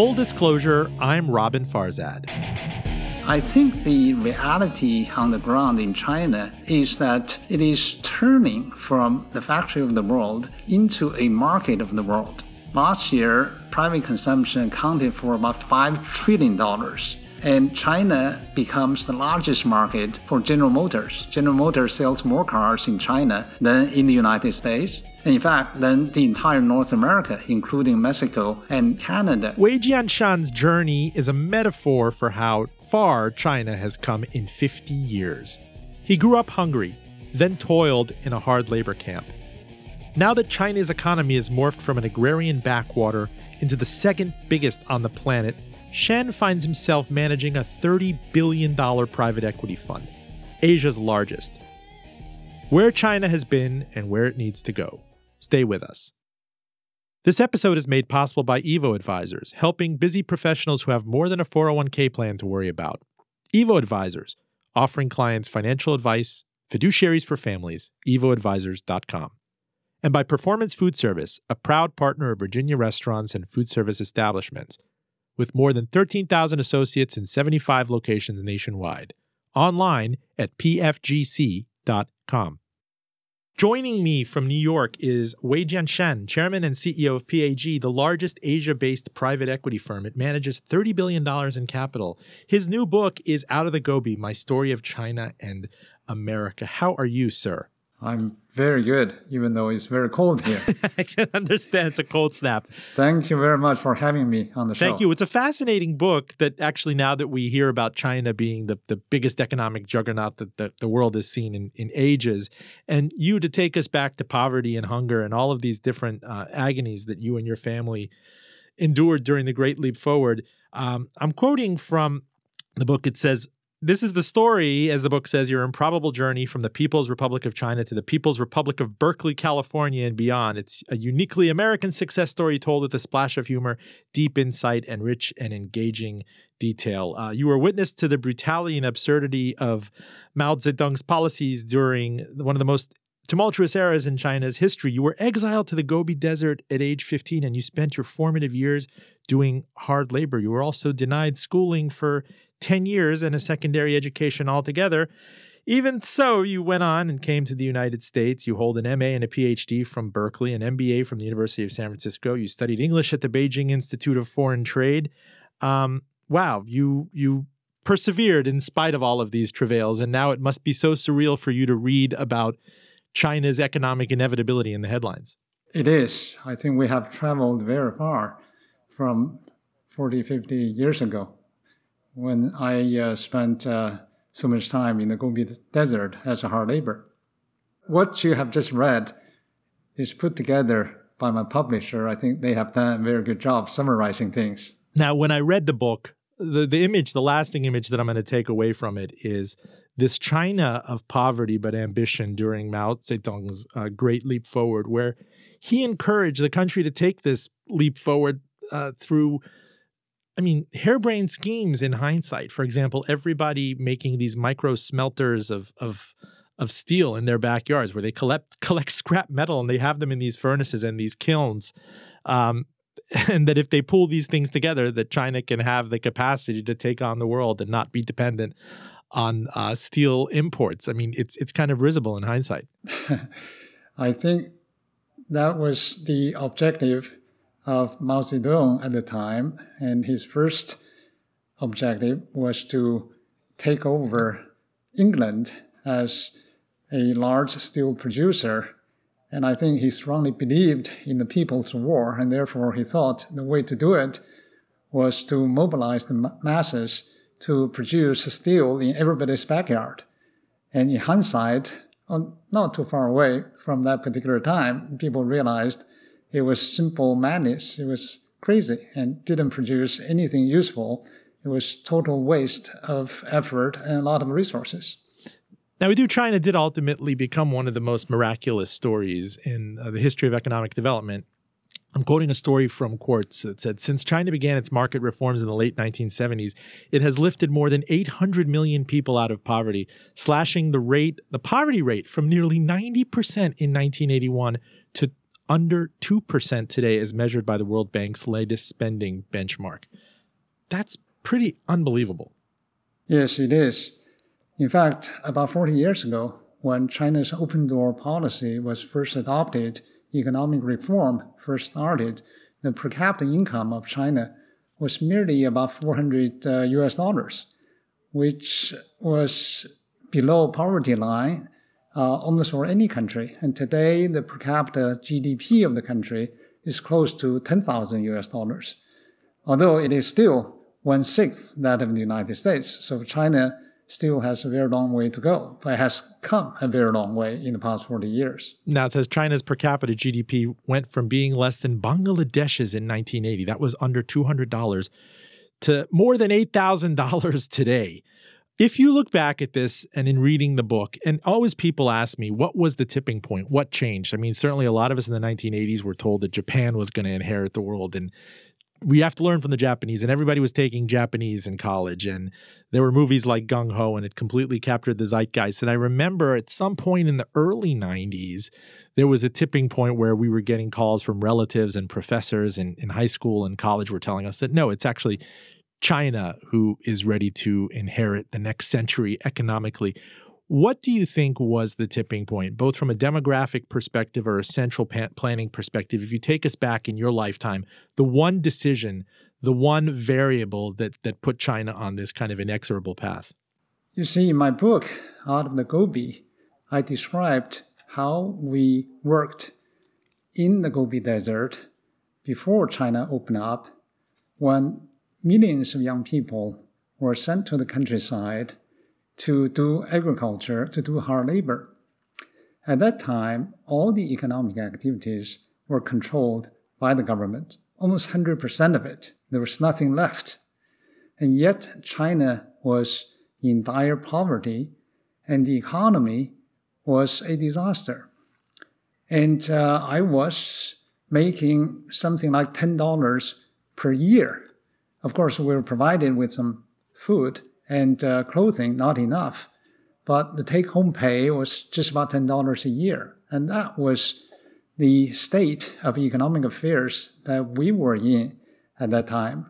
Full disclosure, I'm Robin Farzad. I think the reality on the ground in China is that it is turning from the factory of the world into a market of the world. Last year, private consumption accounted for about $5 trillion. And China becomes the largest market for General Motors. General Motors sells more cars in China than in the United States. And in fact, than the entire North America, including Mexico and Canada. Weijian Shan's journey is a metaphor for how far China has come in 50 years. He grew up hungry, then toiled in a hard labor camp. Now that China's economy has morphed from an agrarian backwater into the second biggest on the planet, Shen finds himself managing a $30 billion private equity fund, Asia's largest. Where China has been and where it needs to go. Stay with us. This episode is made possible by Evo Advisors, helping busy professionals who have more than a 401k plan to worry about. Evo Advisors, offering clients financial advice, fiduciaries for families, evoadvisors.com. And by Performance Food Service, a proud partner of Virginia restaurants and food service establishments, with more than 13,000 associates in 75 locations nationwide. Online at pfgc.com. Joining me from New York is Weijian Shan, chairman and CEO of PAG, the largest Asia based private equity firm. It manages $30 billion in capital. His new book is Out of the Gobi My Story of China and America. How are you, sir? I'm very good, even though it's very cold here. I can understand it's a cold snap. Thank you very much for having me on the show. Thank you. It's a fascinating book that actually, now that we hear about China being the, the biggest economic juggernaut that the, the world has seen in, in ages, and you to take us back to poverty and hunger and all of these different uh, agonies that you and your family endured during the Great Leap Forward. Um, I'm quoting from the book. It says, this is the story, as the book says, your improbable journey from the People's Republic of China to the People's Republic of Berkeley, California, and beyond. It's a uniquely American success story told with a splash of humor, deep insight, and rich and engaging detail. Uh, you were witness to the brutality and absurdity of Mao Zedong's policies during one of the most tumultuous eras in China's history. You were exiled to the Gobi Desert at age 15 and you spent your formative years doing hard labor. You were also denied schooling for 10 years and a secondary education altogether. Even so, you went on and came to the United States. You hold an MA and a PhD from Berkeley, an MBA from the University of San Francisco. You studied English at the Beijing Institute of Foreign Trade. Um, wow, you you persevered in spite of all of these travails, and now it must be so surreal for you to read about China's economic inevitability in the headlines. It is. I think we have traveled very far from 40, 50 years ago when I uh, spent uh, so much time in the Gobi Desert as a hard labor. What you have just read is put together by my publisher. I think they have done a very good job summarizing things. Now, when I read the book, the, the image, the lasting image that I'm going to take away from it is this China of poverty but ambition during Mao Zedong's uh, Great Leap Forward, where he encouraged the country to take this leap forward uh, through I mean, harebrained schemes in hindsight. For example, everybody making these micro smelters of of of steel in their backyards, where they collect collect scrap metal and they have them in these furnaces and these kilns. Um, and that if they pull these things together, that China can have the capacity to take on the world and not be dependent on uh, steel imports. I mean, it's it's kind of risible in hindsight. I think that was the objective of Mao Zedong at the time, and his first objective was to take over England as a large steel producer. And I think he strongly believed in the People's War, and therefore he thought the way to do it was to mobilize the masses to produce steel in everybody's backyard. And in hindsight, uh, not too far away from that particular time, people realized it was simple madness. It was crazy and didn't produce anything useful. It was total waste of effort and a lot of resources. Now, we do China did ultimately become one of the most miraculous stories in uh, the history of economic development. I'm quoting a story from Quartz that said Since China began its market reforms in the late 1970s, it has lifted more than 800 million people out of poverty, slashing the rate, the poverty rate from nearly 90% in 1981 to under 2% today as measured by the World Bank's latest spending benchmark. That's pretty unbelievable. Yes, it is. In fact, about 40 years ago, when China's open door policy was first adopted, economic reform first started, the per capita income of China was merely about 400 uh, US dollars, which was below poverty line uh, almost for any country. And today, the per capita GDP of the country is close to 10,000 US dollars, although it is still one sixth that of the United States. So China still has a very long way to go, but has come a very long way in the past 40 years. Now it says China's per capita GDP went from being less than Bangladesh's in 1980, that was under $200, to more than $8,000 today. If you look back at this and in reading the book, and always people ask me, what was the tipping point? What changed? I mean, certainly a lot of us in the 1980s were told that Japan was going to inherit the world and we have to learn from the Japanese, and everybody was taking Japanese in college, and there were movies like Gung Ho, and it completely captured the zeitgeist. And I remember at some point in the early 90s, there was a tipping point where we were getting calls from relatives and professors in, in high school and college were telling us that no, it's actually China who is ready to inherit the next century economically. What do you think was the tipping point, both from a demographic perspective or a central planning perspective? If you take us back in your lifetime, the one decision, the one variable that, that put China on this kind of inexorable path? You see, in my book, Out of the Gobi, I described how we worked in the Gobi Desert before China opened up when millions of young people were sent to the countryside to do agriculture, to do hard labor. At that time, all the economic activities were controlled by the government, almost 100% of it. There was nothing left. And yet, China was in dire poverty, and the economy was a disaster. And uh, I was making something like $10 per year. Of course, we were provided with some food, and uh, clothing not enough. But the take home pay was just about $10 a year. And that was the state of economic affairs that we were in at that time.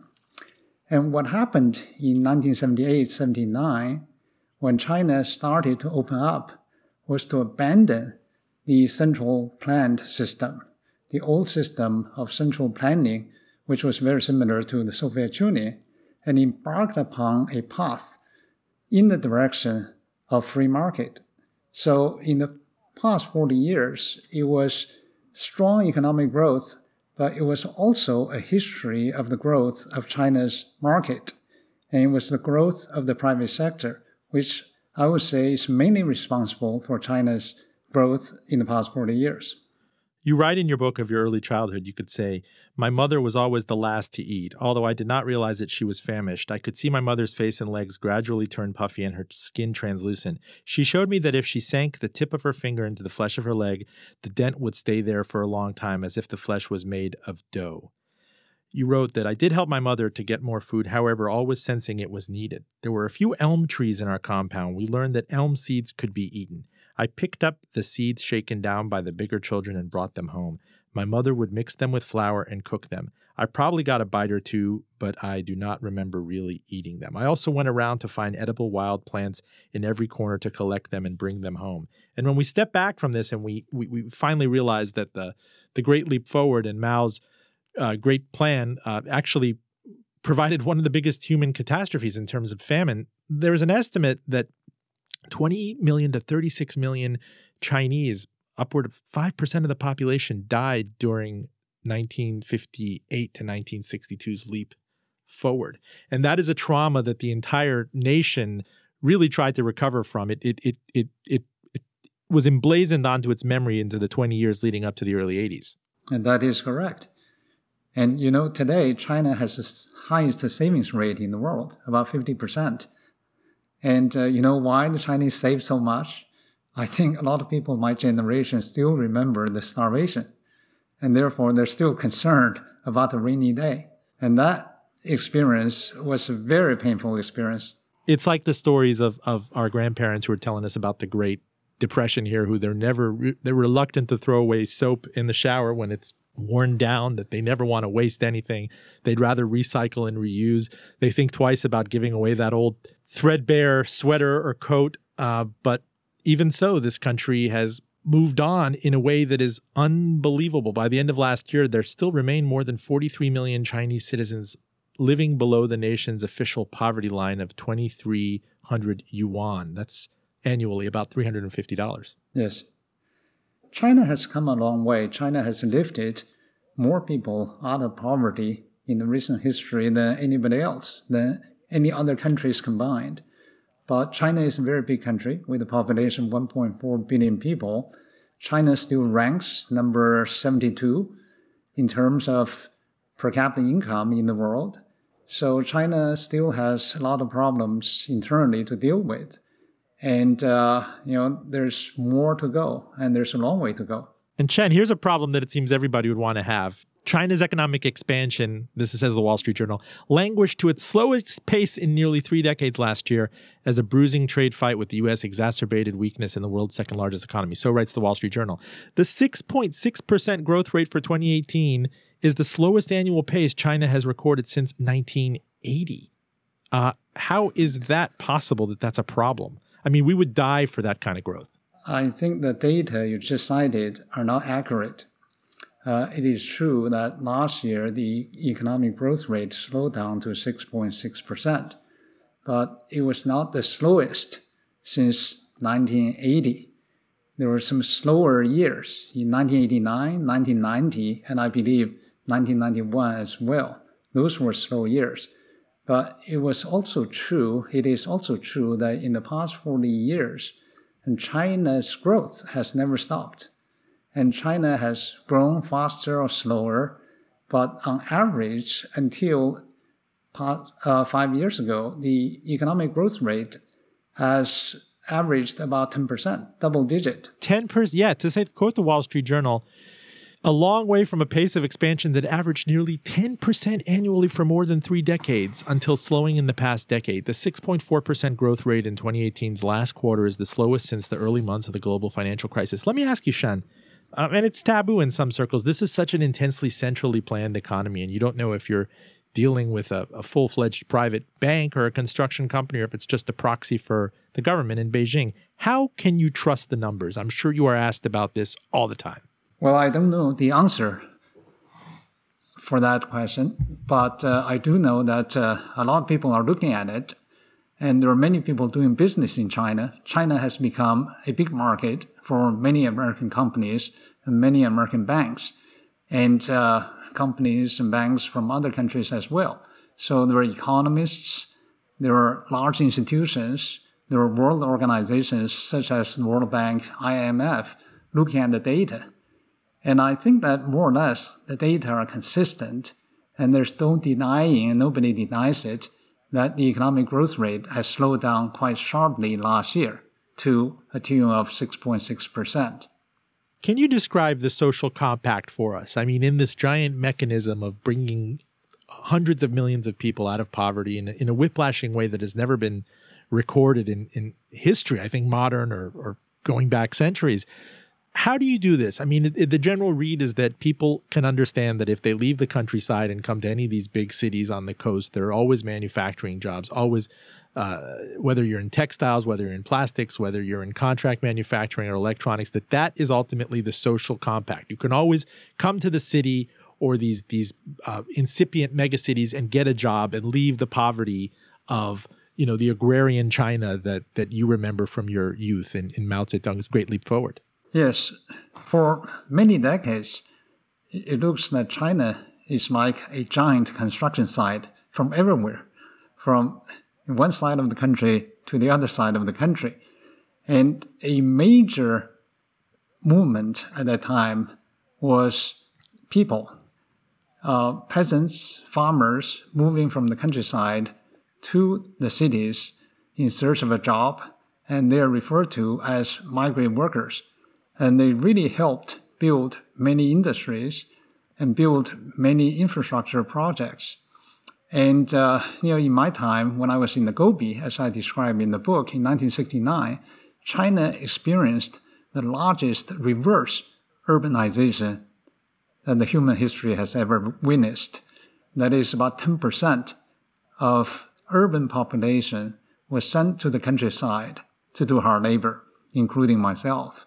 And what happened in 1978 79, when China started to open up, was to abandon the central planned system, the old system of central planning, which was very similar to the Soviet Union and embarked upon a path in the direction of free market. So in the past 40 years, it was strong economic growth, but it was also a history of the growth of China's market. And it was the growth of the private sector, which I would say is mainly responsible for China's growth in the past 40 years. You write in your book of your early childhood, you could say, My mother was always the last to eat. Although I did not realize that she was famished, I could see my mother's face and legs gradually turn puffy and her skin translucent. She showed me that if she sank the tip of her finger into the flesh of her leg, the dent would stay there for a long time as if the flesh was made of dough. You wrote that I did help my mother to get more food, however, always sensing it was needed. There were a few elm trees in our compound. We learned that elm seeds could be eaten. I picked up the seeds shaken down by the bigger children and brought them home. My mother would mix them with flour and cook them. I probably got a bite or two, but I do not remember really eating them. I also went around to find edible wild plants in every corner to collect them and bring them home. And when we step back from this and we we, we finally realize that the the Great Leap Forward and Mao's uh, great plan uh, actually provided one of the biggest human catastrophes in terms of famine, there is an estimate that 20 million to 36 million Chinese, upward of 5% of the population, died during 1958 to 1962's leap forward. And that is a trauma that the entire nation really tried to recover from. It, it, it, it, it, it was emblazoned onto its memory into the 20 years leading up to the early 80s. And that is correct. And you know, today China has the highest savings rate in the world, about 50%. And uh, you know why the Chinese saved so much? I think a lot of people my generation still remember the starvation. And therefore, they're still concerned about the rainy day. And that experience was a very painful experience. It's like the stories of, of our grandparents who were telling us about the great depression here who they're never they're reluctant to throw away soap in the shower when it's worn down that they never want to waste anything they'd rather recycle and reuse they think twice about giving away that old threadbare sweater or coat uh, but even so this country has moved on in a way that is unbelievable by the end of last year there still remain more than 43 million chinese citizens living below the nation's official poverty line of 2300 yuan that's annually about $350. Yes. China has come a long way. China has lifted more people out of poverty in the recent history than anybody else, than any other countries combined. But China is a very big country with a population of 1.4 billion people. China still ranks number 72 in terms of per capita income in the world. So China still has a lot of problems internally to deal with and uh, you know there's more to go and there's a long way to go and chen here's a problem that it seems everybody would want to have china's economic expansion this says the wall street journal languished to its slowest pace in nearly three decades last year as a bruising trade fight with the us exacerbated weakness in the world's second largest economy so writes the wall street journal the 6.6% growth rate for 2018 is the slowest annual pace china has recorded since 1980 uh, how is that possible that that's a problem I mean, we would die for that kind of growth. I think the data you just cited are not accurate. Uh, it is true that last year the economic growth rate slowed down to 6.6%, but it was not the slowest since 1980. There were some slower years in 1989, 1990, and I believe 1991 as well. Those were slow years. But it was also true, it is also true that in the past 40 years, China's growth has never stopped. And China has grown faster or slower, but on average, until uh, five years ago, the economic growth rate has averaged about 10%, double digit. 10%, yeah. To say, quote the Wall Street Journal, a long way from a pace of expansion that averaged nearly 10% annually for more than three decades until slowing in the past decade. The 6.4% growth rate in 2018's last quarter is the slowest since the early months of the global financial crisis. Let me ask you, Shen, um, and it's taboo in some circles. This is such an intensely centrally planned economy, and you don't know if you're dealing with a, a full fledged private bank or a construction company or if it's just a proxy for the government in Beijing. How can you trust the numbers? I'm sure you are asked about this all the time. Well, I don't know the answer for that question, but uh, I do know that uh, a lot of people are looking at it, and there are many people doing business in China. China has become a big market for many American companies and many American banks, and uh, companies and banks from other countries as well. So there are economists, there are large institutions, there are world organizations such as the World Bank, IMF, looking at the data and I think that more or less the data are consistent, and there's no denying, and nobody denies it, that the economic growth rate has slowed down quite sharply last year to a tune of 6.6%. Can you describe the social compact for us? I mean, in this giant mechanism of bringing hundreds of millions of people out of poverty in in a whiplashing way that has never been recorded in, in history, I think modern or, or going back centuries how do you do this? I mean, the general read is that people can understand that if they leave the countryside and come to any of these big cities on the coast, there are always manufacturing jobs, always, uh, whether you're in textiles, whether you're in plastics, whether you're in contract manufacturing or electronics, that that is ultimately the social compact. You can always come to the city or these these uh, incipient megacities and get a job and leave the poverty of you know the agrarian China that that you remember from your youth in, in Mao Zedong's Great Leap Forward. Yes, for many decades, it looks that China is like a giant construction site from everywhere, from one side of the country to the other side of the country. And a major movement at that time was people, uh, peasants, farmers moving from the countryside to the cities in search of a job, and they are referred to as migrant workers and they really helped build many industries and build many infrastructure projects. And uh, you know, in my time, when I was in the Gobi, as I described in the book, in 1969, China experienced the largest reverse urbanization that the human history has ever witnessed. That is, about 10% of urban population was sent to the countryside to do hard labor, including myself.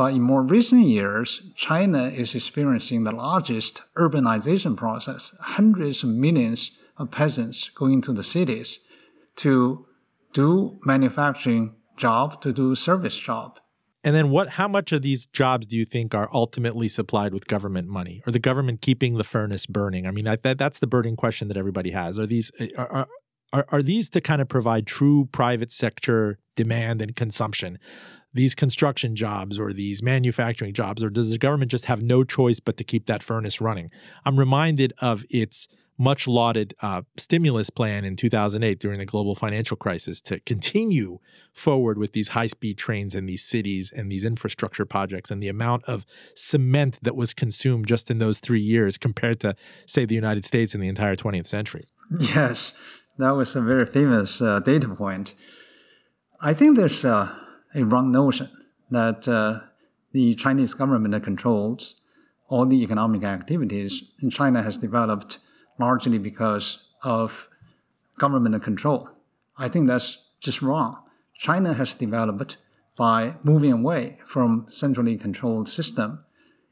But in more recent years, China is experiencing the largest urbanization process. Hundreds of millions of peasants going to the cities to do manufacturing job, to do service job. And then what how much of these jobs do you think are ultimately supplied with government money or the government keeping the furnace burning? I mean, I, that, that's the burning question that everybody has. Are these eh, are, are are these to kind of provide true private sector demand and consumption? These construction jobs or these manufacturing jobs, or does the government just have no choice but to keep that furnace running? I'm reminded of its much lauded uh, stimulus plan in 2008 during the global financial crisis to continue forward with these high speed trains and these cities and these infrastructure projects and the amount of cement that was consumed just in those three years compared to, say, the United States in the entire 20th century. Yes, that was a very famous uh, data point. I think there's uh, a wrong notion that uh, the Chinese government controls all the economic activities, and China has developed largely because of government control. I think that's just wrong. China has developed by moving away from centrally controlled system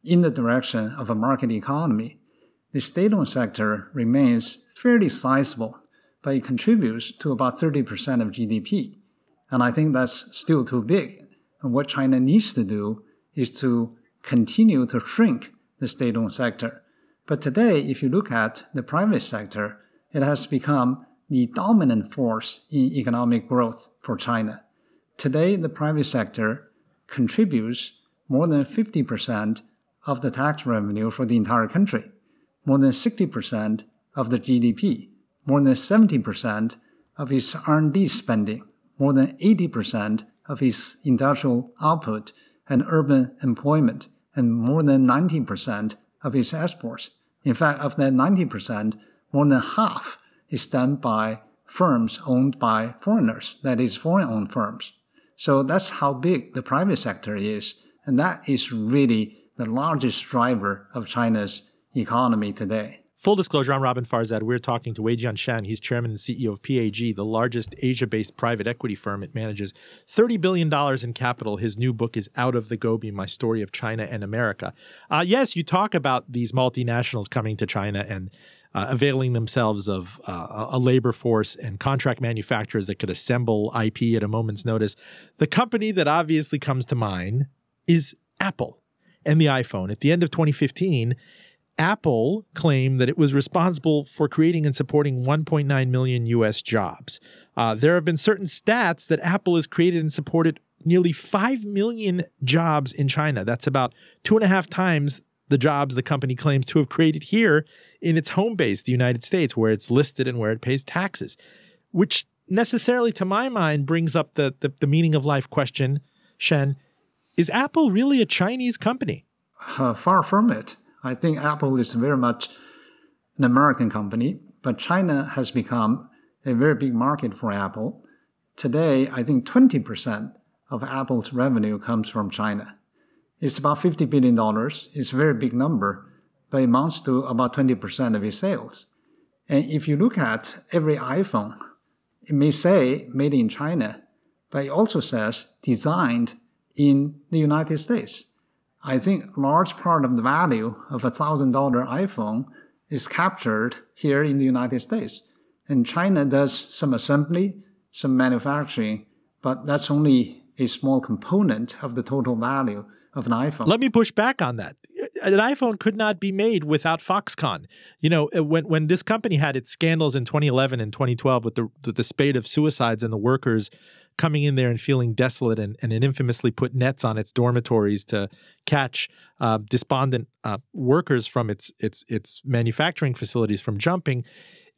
in the direction of a market economy. The state-owned sector remains fairly sizable, but it contributes to about 30% of GDP. And I think that's still too big. And what China needs to do is to continue to shrink the state-owned sector but today, if you look at the private sector, it has become the dominant force in economic growth for China. Today, the private sector contributes more than 50% of the tax revenue for the entire country, more than 60% of the GDP, more than 70% of its R&D spending, more than 80% of its industrial output and urban employment, and more than 90% of its exports. In fact, of that 90%, more than half is done by firms owned by foreigners, that is, foreign owned firms. So that's how big the private sector is. And that is really the largest driver of China's economy today. Full disclosure, I'm Robin Farzad. We're talking to Weijian Shen. He's chairman and CEO of PAG, the largest Asia based private equity firm. It manages $30 billion in capital. His new book is Out of the Gobi My Story of China and America. Uh, yes, you talk about these multinationals coming to China and uh, availing themselves of uh, a labor force and contract manufacturers that could assemble IP at a moment's notice. The company that obviously comes to mind is Apple and the iPhone. At the end of 2015, Apple claimed that it was responsible for creating and supporting 1.9 million US jobs. Uh, there have been certain stats that Apple has created and supported nearly 5 million jobs in China. That's about two and a half times the jobs the company claims to have created here in its home base, the United States, where it's listed and where it pays taxes, which necessarily, to my mind, brings up the, the, the meaning of life question Shen. Is Apple really a Chinese company? Uh, far from it. I think Apple is very much an American company, but China has become a very big market for Apple. Today, I think 20% of Apple's revenue comes from China. It's about $50 billion. It's a very big number, but it amounts to about 20% of its sales. And if you look at every iPhone, it may say made in China, but it also says designed in the United States. I think a large part of the value of a thousand dollar iPhone is captured here in the United States. And China does some assembly, some manufacturing, but that's only a small component of the total value of an iPhone. Let me push back on that. An iPhone could not be made without Foxconn. You know, uh, when when this company had its scandals in 2011 and 2012 with the the spate of suicides and the workers coming in there and feeling desolate and, and it infamously put nets on its dormitories to catch uh, despondent uh, workers from its its its manufacturing facilities from jumping.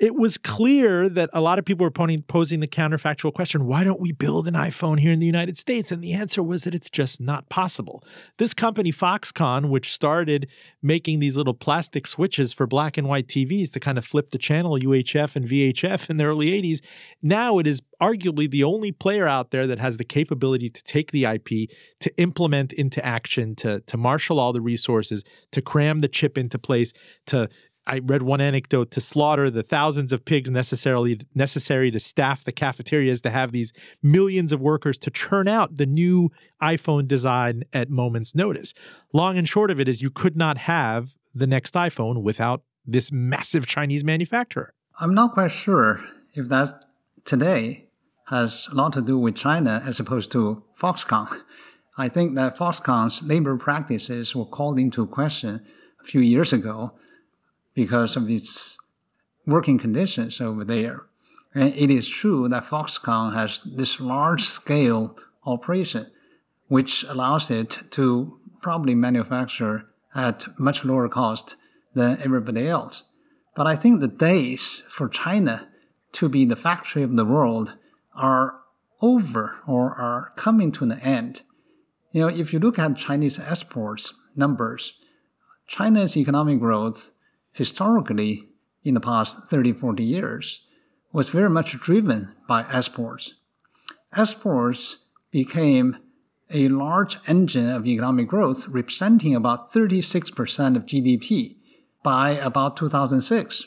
It was clear that a lot of people were posing the counterfactual question why don't we build an iPhone here in the United States? And the answer was that it's just not possible. This company, Foxconn, which started making these little plastic switches for black and white TVs to kind of flip the channel UHF and VHF in the early 80s, now it is arguably the only player out there that has the capability to take the IP, to implement into action, to, to marshal all the resources, to cram the chip into place, to I read one anecdote to slaughter the thousands of pigs necessarily necessary to staff the cafeterias to have these millions of workers to churn out the new iPhone design at moment's notice. Long and short of it is you could not have the next iPhone without this massive Chinese manufacturer. I'm not quite sure if that today has a lot to do with China as opposed to Foxconn. I think that Foxconn's labor practices were called into question a few years ago because of its working conditions over there. And it is true that Foxconn has this large scale operation, which allows it to probably manufacture at much lower cost than everybody else. But I think the days for China to be the factory of the world are over or are coming to an end. You know, if you look at Chinese exports numbers, China's economic growth historically in the past 30, 40 years was very much driven by exports. Exports became a large engine of economic growth, representing about 36% of GDP by about 2006.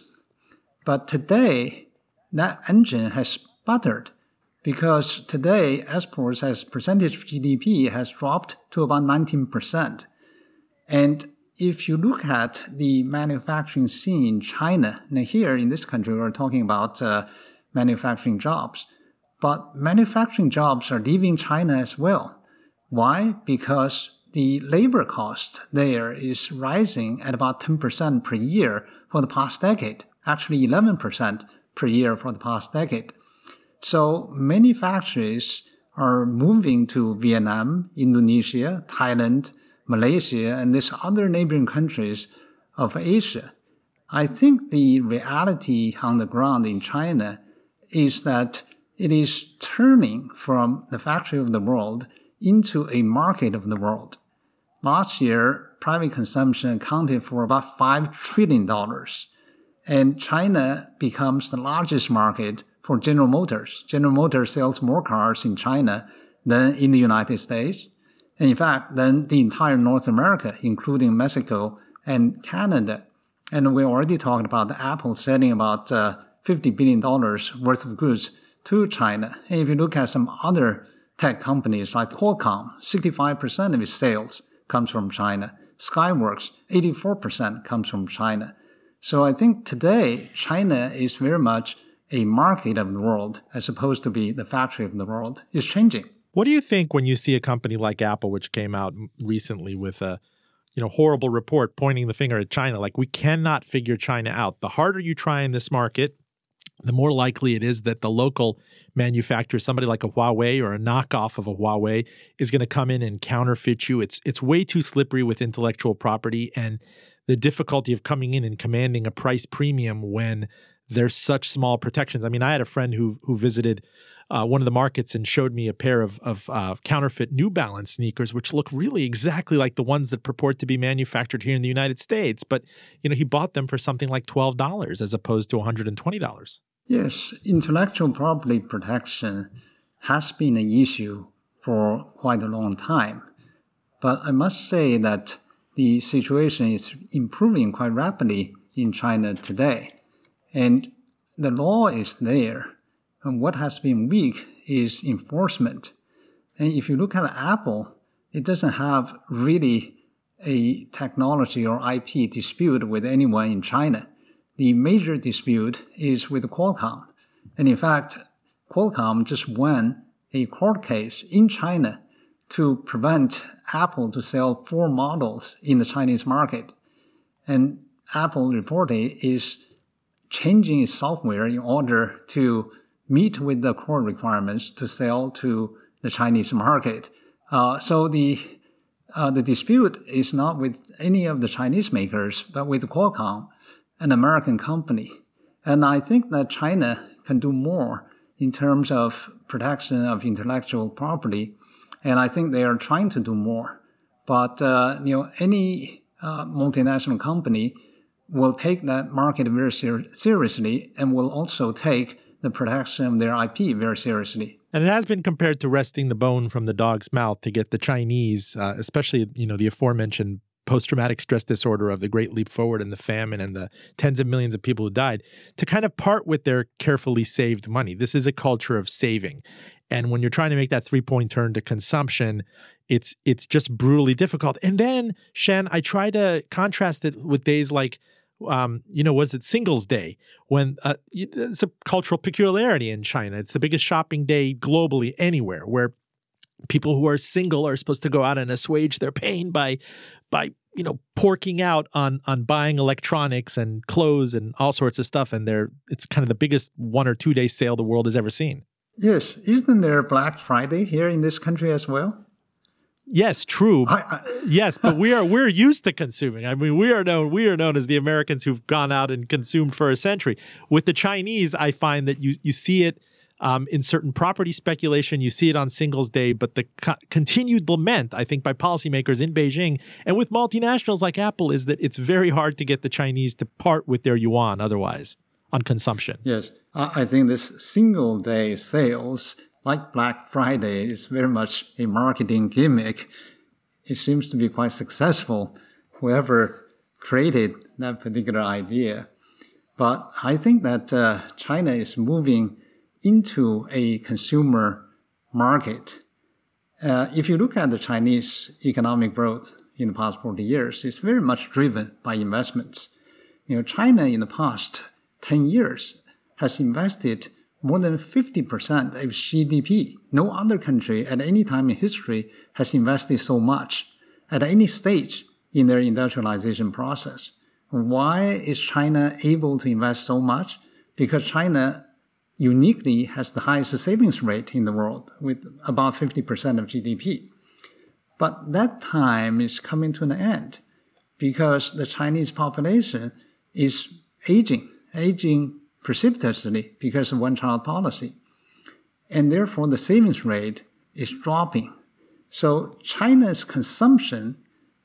But today, that engine has sputtered because today exports as percentage of GDP has dropped to about 19%. And if you look at the manufacturing scene in China, now here in this country, we're talking about uh, manufacturing jobs, but manufacturing jobs are leaving China as well. Why? Because the labor cost there is rising at about 10% per year for the past decade, actually 11% per year for the past decade. So many factories are moving to Vietnam, Indonesia, Thailand, Malaysia, and these other neighboring countries of Asia. I think the reality on the ground in China is that it is turning from the factory of the world into a market of the world. Last year, private consumption accounted for about $5 trillion, and China becomes the largest market for General Motors. General Motors sells more cars in China than in the United States. And in fact, then the entire North America, including Mexico and Canada. And we already talked about Apple selling about uh, $50 billion worth of goods to China. And if you look at some other tech companies like Qualcomm, 65% of its sales comes from China. Skyworks, 84% comes from China. So I think today China is very much a market of the world as opposed to be the factory of the world. It's changing. What do you think when you see a company like Apple, which came out recently with a you know horrible report pointing the finger at China? Like we cannot figure China out. The harder you try in this market, the more likely it is that the local manufacturer, somebody like a Huawei or a knockoff of a Huawei, is going to come in and counterfeit you. It's it's way too slippery with intellectual property and the difficulty of coming in and commanding a price premium when there's such small protections. I mean, I had a friend who who visited uh, one of the markets and showed me a pair of, of uh, counterfeit New Balance sneakers, which look really exactly like the ones that purport to be manufactured here in the United States. But you know, he bought them for something like twelve dollars as opposed to one hundred and twenty dollars. Yes, intellectual property protection has been an issue for quite a long time, but I must say that the situation is improving quite rapidly in China today, and the law is there and what has been weak is enforcement. And if you look at Apple, it doesn't have really a technology or IP dispute with anyone in China. The major dispute is with Qualcomm. And in fact, Qualcomm just won a court case in China to prevent Apple to sell four models in the Chinese market. And Apple reportedly is changing its software in order to meet with the core requirements to sell to the Chinese market. Uh, so the uh, the dispute is not with any of the Chinese makers, but with Qualcomm, an American company. And I think that China can do more in terms of protection of intellectual property. And I think they are trying to do more. But uh, you know, any uh, multinational company will take that market very ser- seriously and will also take the protection of their IP very seriously. And it has been compared to wresting the bone from the dog's mouth to get the Chinese, uh, especially you know the aforementioned post-traumatic stress disorder of the Great Leap Forward and the famine and the tens of millions of people who died, to kind of part with their carefully saved money. This is a culture of saving, and when you're trying to make that three-point turn to consumption, it's it's just brutally difficult. And then Shen, I try to contrast it with days like um, you know, was it Singles Day when uh, it's a cultural peculiarity in China. It's the biggest shopping day globally anywhere where people who are single are supposed to go out and assuage their pain by by you know porking out on on buying electronics and clothes and all sorts of stuff and they're it's kind of the biggest one or two day sale the world has ever seen. Yes, isn't there Black Friday here in this country as well? Yes, true. I, I, yes, but we are we're used to consuming. I mean, we are known we are known as the Americans who've gone out and consumed for a century. With the Chinese, I find that you you see it um, in certain property speculation. You see it on Singles Day, but the co- continued lament, I think, by policymakers in Beijing and with multinationals like Apple is that it's very hard to get the Chinese to part with their yuan otherwise on consumption. Yes, I think this single day sales like Black Friday is very much a marketing gimmick. It seems to be quite successful, whoever created that particular idea. But I think that uh, China is moving into a consumer market. Uh, if you look at the Chinese economic growth in the past 40 years, it's very much driven by investments. You know, China in the past 10 years has invested more than 50% of GDP. No other country at any time in history has invested so much at any stage in their industrialization process. Why is China able to invest so much? Because China uniquely has the highest savings rate in the world with about 50% of GDP. But that time is coming to an end because the Chinese population is aging, aging precipitously because of one child policy. And therefore, the savings rate is dropping. So, China's consumption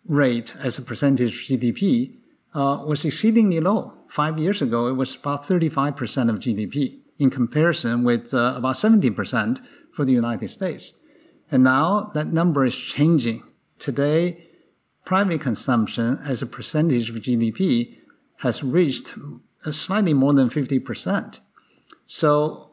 rate as a percentage of GDP uh, was exceedingly low. Five years ago, it was about 35% of GDP in comparison with uh, about 70% for the United States. And now that number is changing. Today, private consumption as a percentage of GDP has reached Uh, slightly more than 50%. So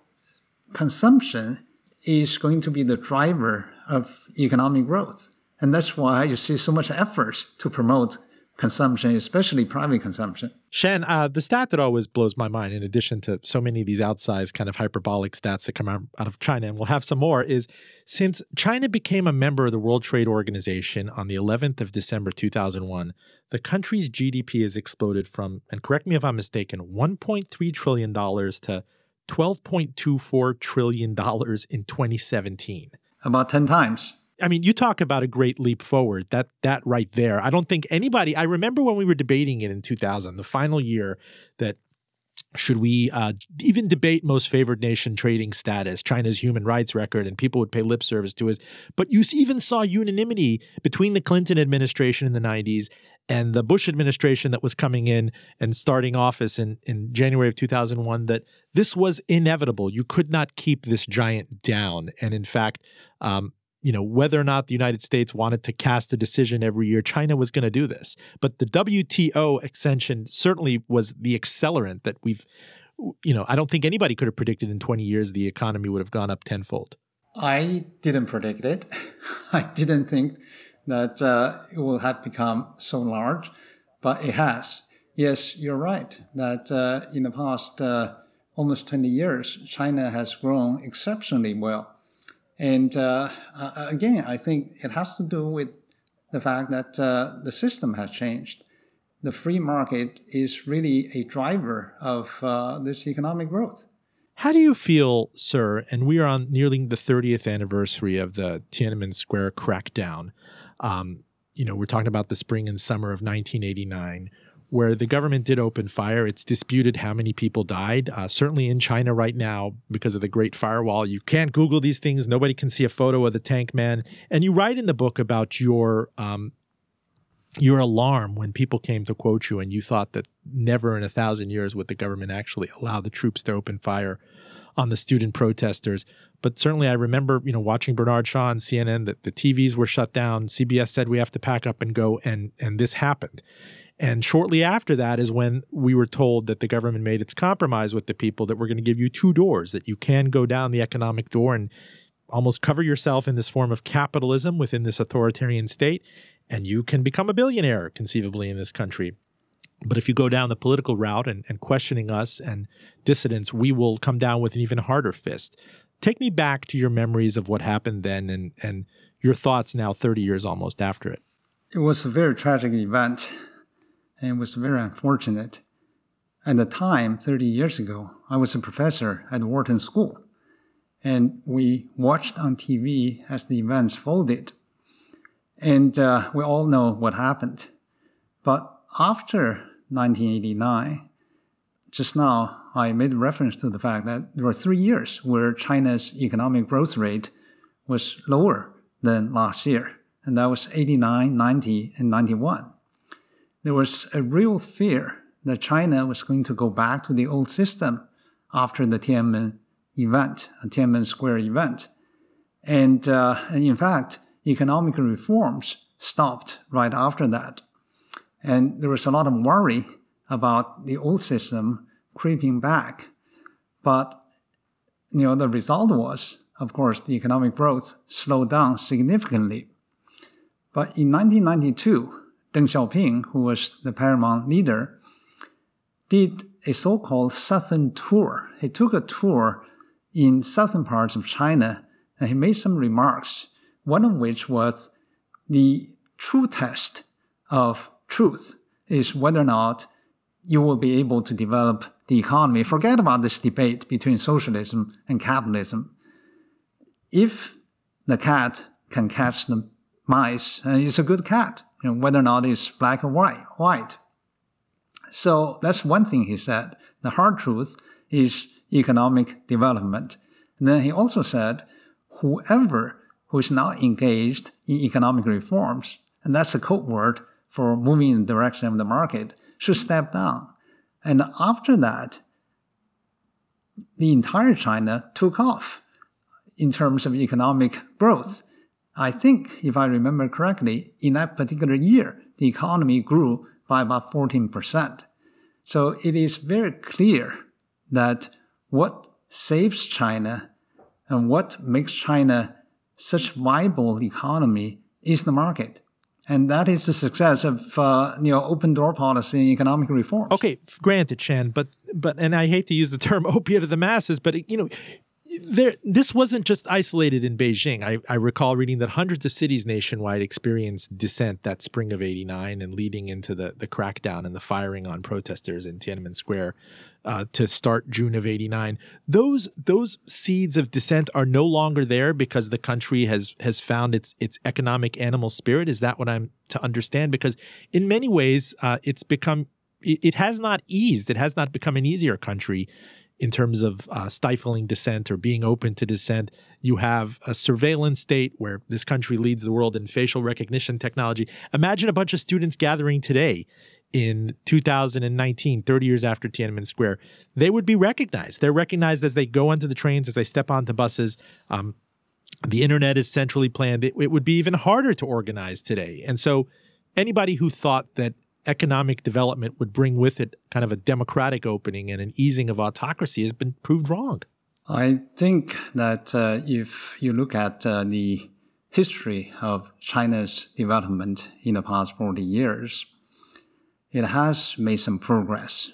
consumption is going to be the driver of economic growth. And that's why you see so much effort to promote consumption, especially private consumption. Shen, uh, the stat that always blows my mind, in addition to so many of these outsized kind of hyperbolic stats that come out, out of China, and we'll have some more, is since China became a member of the World Trade Organization on the 11th of December 2001, the country's GDP has exploded from, and correct me if I'm mistaken, $1.3 trillion to $12.24 trillion in 2017. About 10 times. I mean, you talk about a great leap forward. That that right there. I don't think anybody. I remember when we were debating it in 2000, the final year that should we uh, even debate most favored nation trading status, China's human rights record, and people would pay lip service to us. But you even saw unanimity between the Clinton administration in the 90s and the Bush administration that was coming in and starting office in, in January of 2001 that this was inevitable. You could not keep this giant down. And in fact, um, you know, whether or not the United States wanted to cast a decision every year, China was going to do this. But the WTO extension certainly was the accelerant that we've, you know, I don't think anybody could have predicted in 20 years the economy would have gone up tenfold. I didn't predict it. I didn't think that uh, it will have become so large, but it has. Yes, you're right that uh, in the past uh, almost 20 years, China has grown exceptionally well. And uh, again, I think it has to do with the fact that uh, the system has changed. The free market is really a driver of uh, this economic growth. How do you feel, sir? And we are on nearly the 30th anniversary of the Tiananmen Square crackdown. Um, you know, we're talking about the spring and summer of 1989. Where the government did open fire. It's disputed how many people died. Uh, certainly in China right now, because of the Great Firewall, you can't Google these things. Nobody can see a photo of the tank man. And you write in the book about your um, your alarm when people came to quote you, and you thought that never in a thousand years would the government actually allow the troops to open fire on the student protesters. But certainly, I remember, you know, watching Bernard Shaw on CNN that the TVs were shut down. CBS said we have to pack up and go, and and this happened. And shortly after that is when we were told that the government made its compromise with the people that we're going to give you two doors, that you can go down the economic door and almost cover yourself in this form of capitalism within this authoritarian state, and you can become a billionaire conceivably in this country. But if you go down the political route and, and questioning us and dissidents, we will come down with an even harder fist. Take me back to your memories of what happened then and, and your thoughts now 30 years almost after it. It was a very tragic event and it was very unfortunate. At the time, 30 years ago, I was a professor at Wharton School, and we watched on TV as the events folded. And uh, we all know what happened. But after 1989, just now I made reference to the fact that there were three years where China's economic growth rate was lower than last year, and that was 89, 90, and 91 there was a real fear that China was going to go back to the old system after the Tiananmen event, Tiananmen Square event. And, uh, and in fact, economic reforms stopped right after that. And there was a lot of worry about the old system creeping back. But you know, the result was, of course, the economic growth slowed down significantly. But in 1992, Deng Xiaoping, who was the paramount leader, did a so-called southern tour. He took a tour in southern parts of China and he made some remarks, one of which was the true test of truth is whether or not you will be able to develop the economy. Forget about this debate between socialism and capitalism. If the cat can catch the mice, and it's a good cat you know, whether or not it's black or white. White. So that's one thing he said. The hard truth is economic development. And then he also said, whoever who is not engaged in economic reforms, and that's a code word for moving in the direction of the market, should step down. And after that, the entire China took off in terms of economic growth. I think, if I remember correctly, in that particular year, the economy grew by about 14%. So it is very clear that what saves China and what makes China such viable economy is the market. And that is the success of uh, you know open door policy and economic reform. Okay, granted, Shan, but but and I hate to use the term opiate of the masses, but you know there, this wasn't just isolated in Beijing. I, I, recall reading that hundreds of cities nationwide experienced dissent that spring of 89 and leading into the, the crackdown and the firing on protesters in Tiananmen Square uh, to start June of 89. Those, those seeds of dissent are no longer there because the country has, has found its, its economic animal spirit. Is that what I'm to understand? Because in many ways, uh, it's become, it, it has not eased. It has not become an easier country in terms of uh, stifling dissent or being open to dissent. You have a surveillance state where this country leads the world in facial recognition technology. Imagine a bunch of students gathering today in 2019, 30 years after Tiananmen Square. They would be recognized. They're recognized as they go onto the trains, as they step onto buses. Um, the internet is centrally planned. It, it would be even harder to organize today. And so, anybody who thought that economic development would bring with it kind of a democratic opening and an easing of autocracy has been proved wrong. I think that uh, if you look at uh, the history of China's development in the past 40 years, it has made some progress.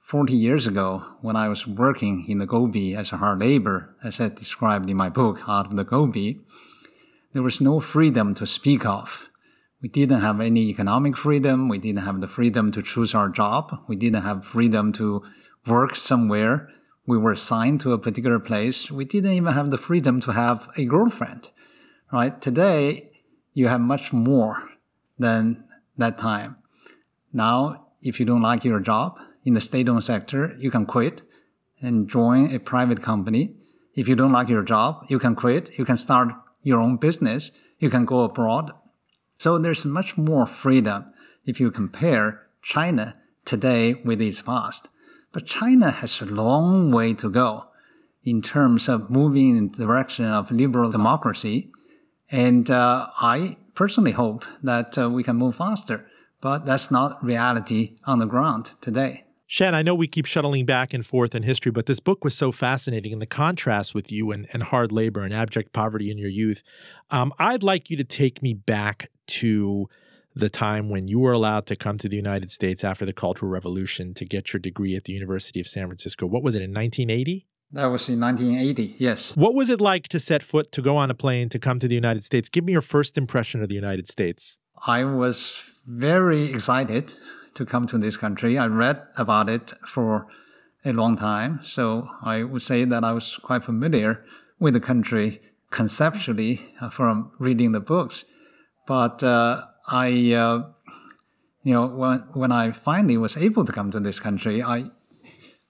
40 years ago, when I was working in the Gobi as a hard labor, as I described in my book, Out of the Gobi, there was no freedom to speak of we didn't have any economic freedom. We didn't have the freedom to choose our job. We didn't have freedom to work somewhere. We were assigned to a particular place. We didn't even have the freedom to have a girlfriend. Right? Today, you have much more than that time. Now, if you don't like your job in the state-owned sector, you can quit and join a private company. If you don't like your job, you can quit. You can start your own business. You can go abroad. So there's much more freedom if you compare China today with its past. But China has a long way to go in terms of moving in the direction of liberal democracy. And uh, I personally hope that uh, we can move faster, but that's not reality on the ground today. Shan, I know we keep shuttling back and forth in history, but this book was so fascinating and the contrast with you and, and hard labor and abject poverty in your youth. Um, I'd like you to take me back to the time when you were allowed to come to the United States after the Cultural Revolution to get your degree at the University of San Francisco. What was it in 1980? That was in 1980, yes. What was it like to set foot, to go on a plane, to come to the United States? Give me your first impression of the United States. I was very excited to come to this country. I read about it for a long time, so I would say that I was quite familiar with the country conceptually uh, from reading the books. But uh, I, uh, you know, when when I finally was able to come to this country, I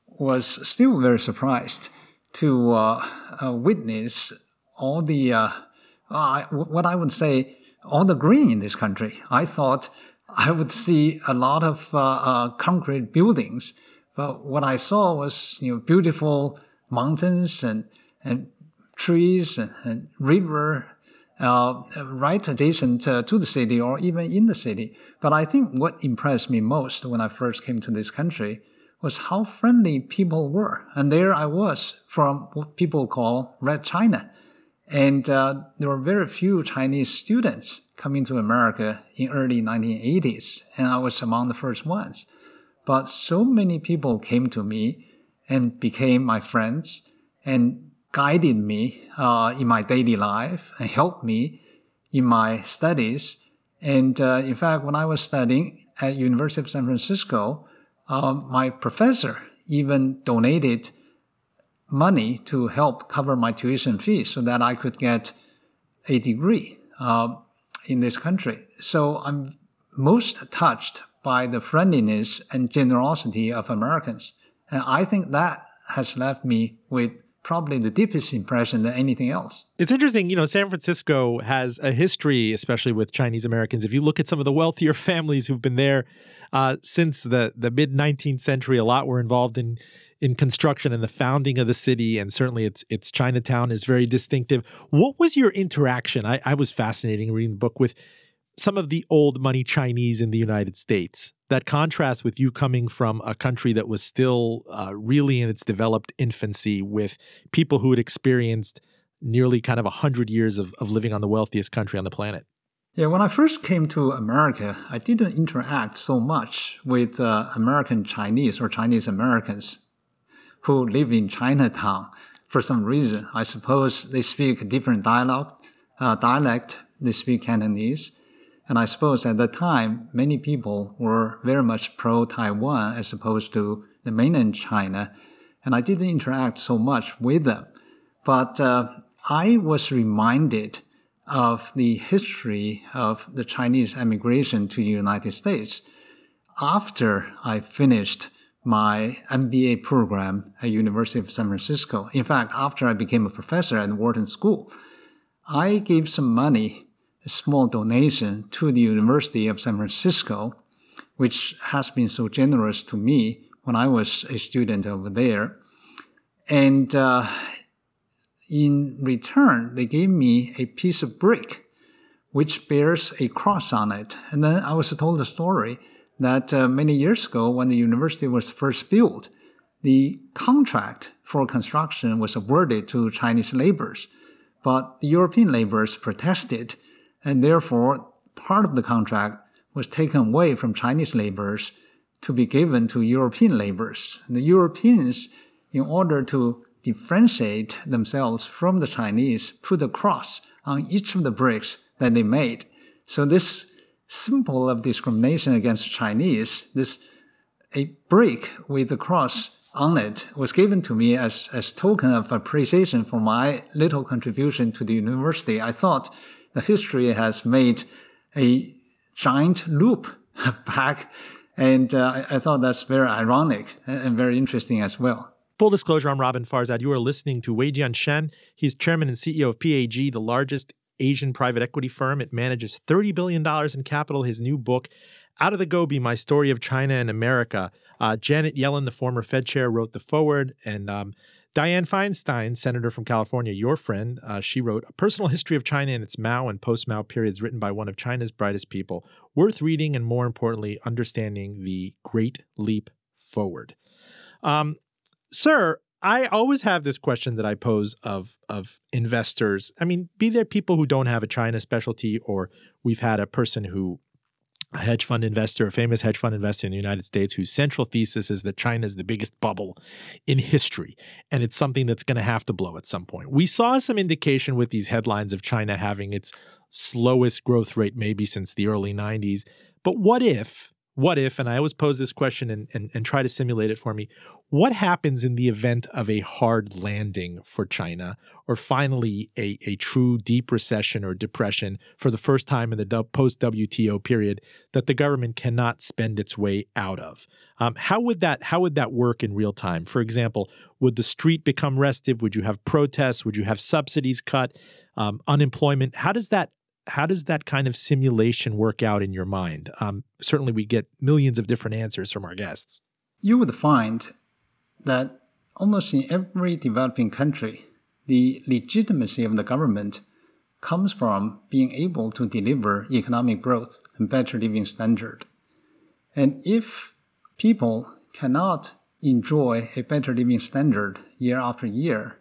was still very surprised to uh, uh, witness all the uh, what I would say all the green in this country. I thought I would see a lot of concrete buildings, but what I saw was you know beautiful mountains and and trees and, and river uh, right adjacent uh, to the city or even in the city. But I think what impressed me most when I first came to this country was how friendly people were. And there I was from what people call Red China. And uh, there were very few Chinese students coming to America in early 1980s, and I was among the first ones. But so many people came to me and became my friends and guided me uh, in my daily life and helped me in my studies. And uh, in fact, when I was studying at University of San Francisco, um, my professor even donated money to help cover my tuition fees so that I could get a degree uh, in this country. So I'm most touched by the friendliness and generosity of Americans. And I think that has left me with probably the deepest impression than anything else. It's interesting, you know, San Francisco has a history, especially with Chinese Americans. If you look at some of the wealthier families who've been there uh, since the, the mid 19th century, a lot were involved in in construction and the founding of the city, and certainly its its Chinatown is very distinctive. What was your interaction? I, I was fascinating reading the book with some of the old money Chinese in the United States. That contrast with you coming from a country that was still uh, really in its developed infancy with people who had experienced nearly kind of 100 years of, of living on the wealthiest country on the planet. Yeah, when I first came to America, I didn't interact so much with uh, American Chinese or Chinese Americans who live in Chinatown for some reason. I suppose they speak a different dialogue, uh, dialect. They speak Cantonese. And I suppose at that time, many people were very much pro Taiwan as opposed to the mainland China. And I didn't interact so much with them. But uh, I was reminded of the history of the Chinese emigration to the United States after I finished my MBA program at University of San Francisco. In fact, after I became a professor at Wharton School, I gave some money a small donation to the University of San Francisco, which has been so generous to me when I was a student over there. And uh, in return, they gave me a piece of brick which bears a cross on it. And then I was told the story that uh, many years ago, when the university was first built, the contract for construction was awarded to Chinese laborers. But the European laborers protested and therefore part of the contract was taken away from Chinese laborers to be given to European laborers. And the Europeans, in order to differentiate themselves from the Chinese, put a cross on each of the bricks that they made. So this symbol of discrimination against Chinese, this a brick with a cross on it was given to me as, as token of appreciation for my little contribution to the university. I thought the history has made a giant loop back And uh, I, thought that's very ironic and very interesting as well. Full disclosure, I'm Roben Farzad. You are listening to Weijian Shan. He's chairman and CEO of PAG, the largest Asian private equity firm. It manages $30 billion in capital. His new book, Out of the Gobi My Story of China and America. Uh, Janet Yellen, the former Fed chair, wrote the foreword. And um, Feinstein, senator from California, your friend, uh, she wrote A Personal History of China in its Mao and Post Mao Periods, written by one of China's brightest people. Worth reading and, more importantly, understanding the Great Leap Forward. Um, sir, I always have this question that I pose of of investors. I mean, be there people who don't have a China specialty, or we've had a person who a hedge fund investor, a famous hedge fund investor in the United States, whose central thesis is that China is the biggest bubble in history, and it's something that's going to have to blow at some point. We saw some indication with these headlines of China having its slowest growth rate maybe since the early 90s. But what if what if, and I always pose this question and, and, and, try to simulate it for me, what happens in the event of a hard landing for China, or finally a, a true deep recession or depression for the first time in the post WTO period that the government cannot spend its way out of? Um, how would that how would that work in real time? For example, would the street become restive? Would you have protests? Would you have subsidies cut? Um, unemployment? How does that how does that kind of simulation work out in your mind? Um, certainly, we get millions of different answers from our guests. You would find that almost in every developing country, the legitimacy of the government comes from being able to deliver economic growth and better living standard. And if people cannot enjoy a better living standard year after year,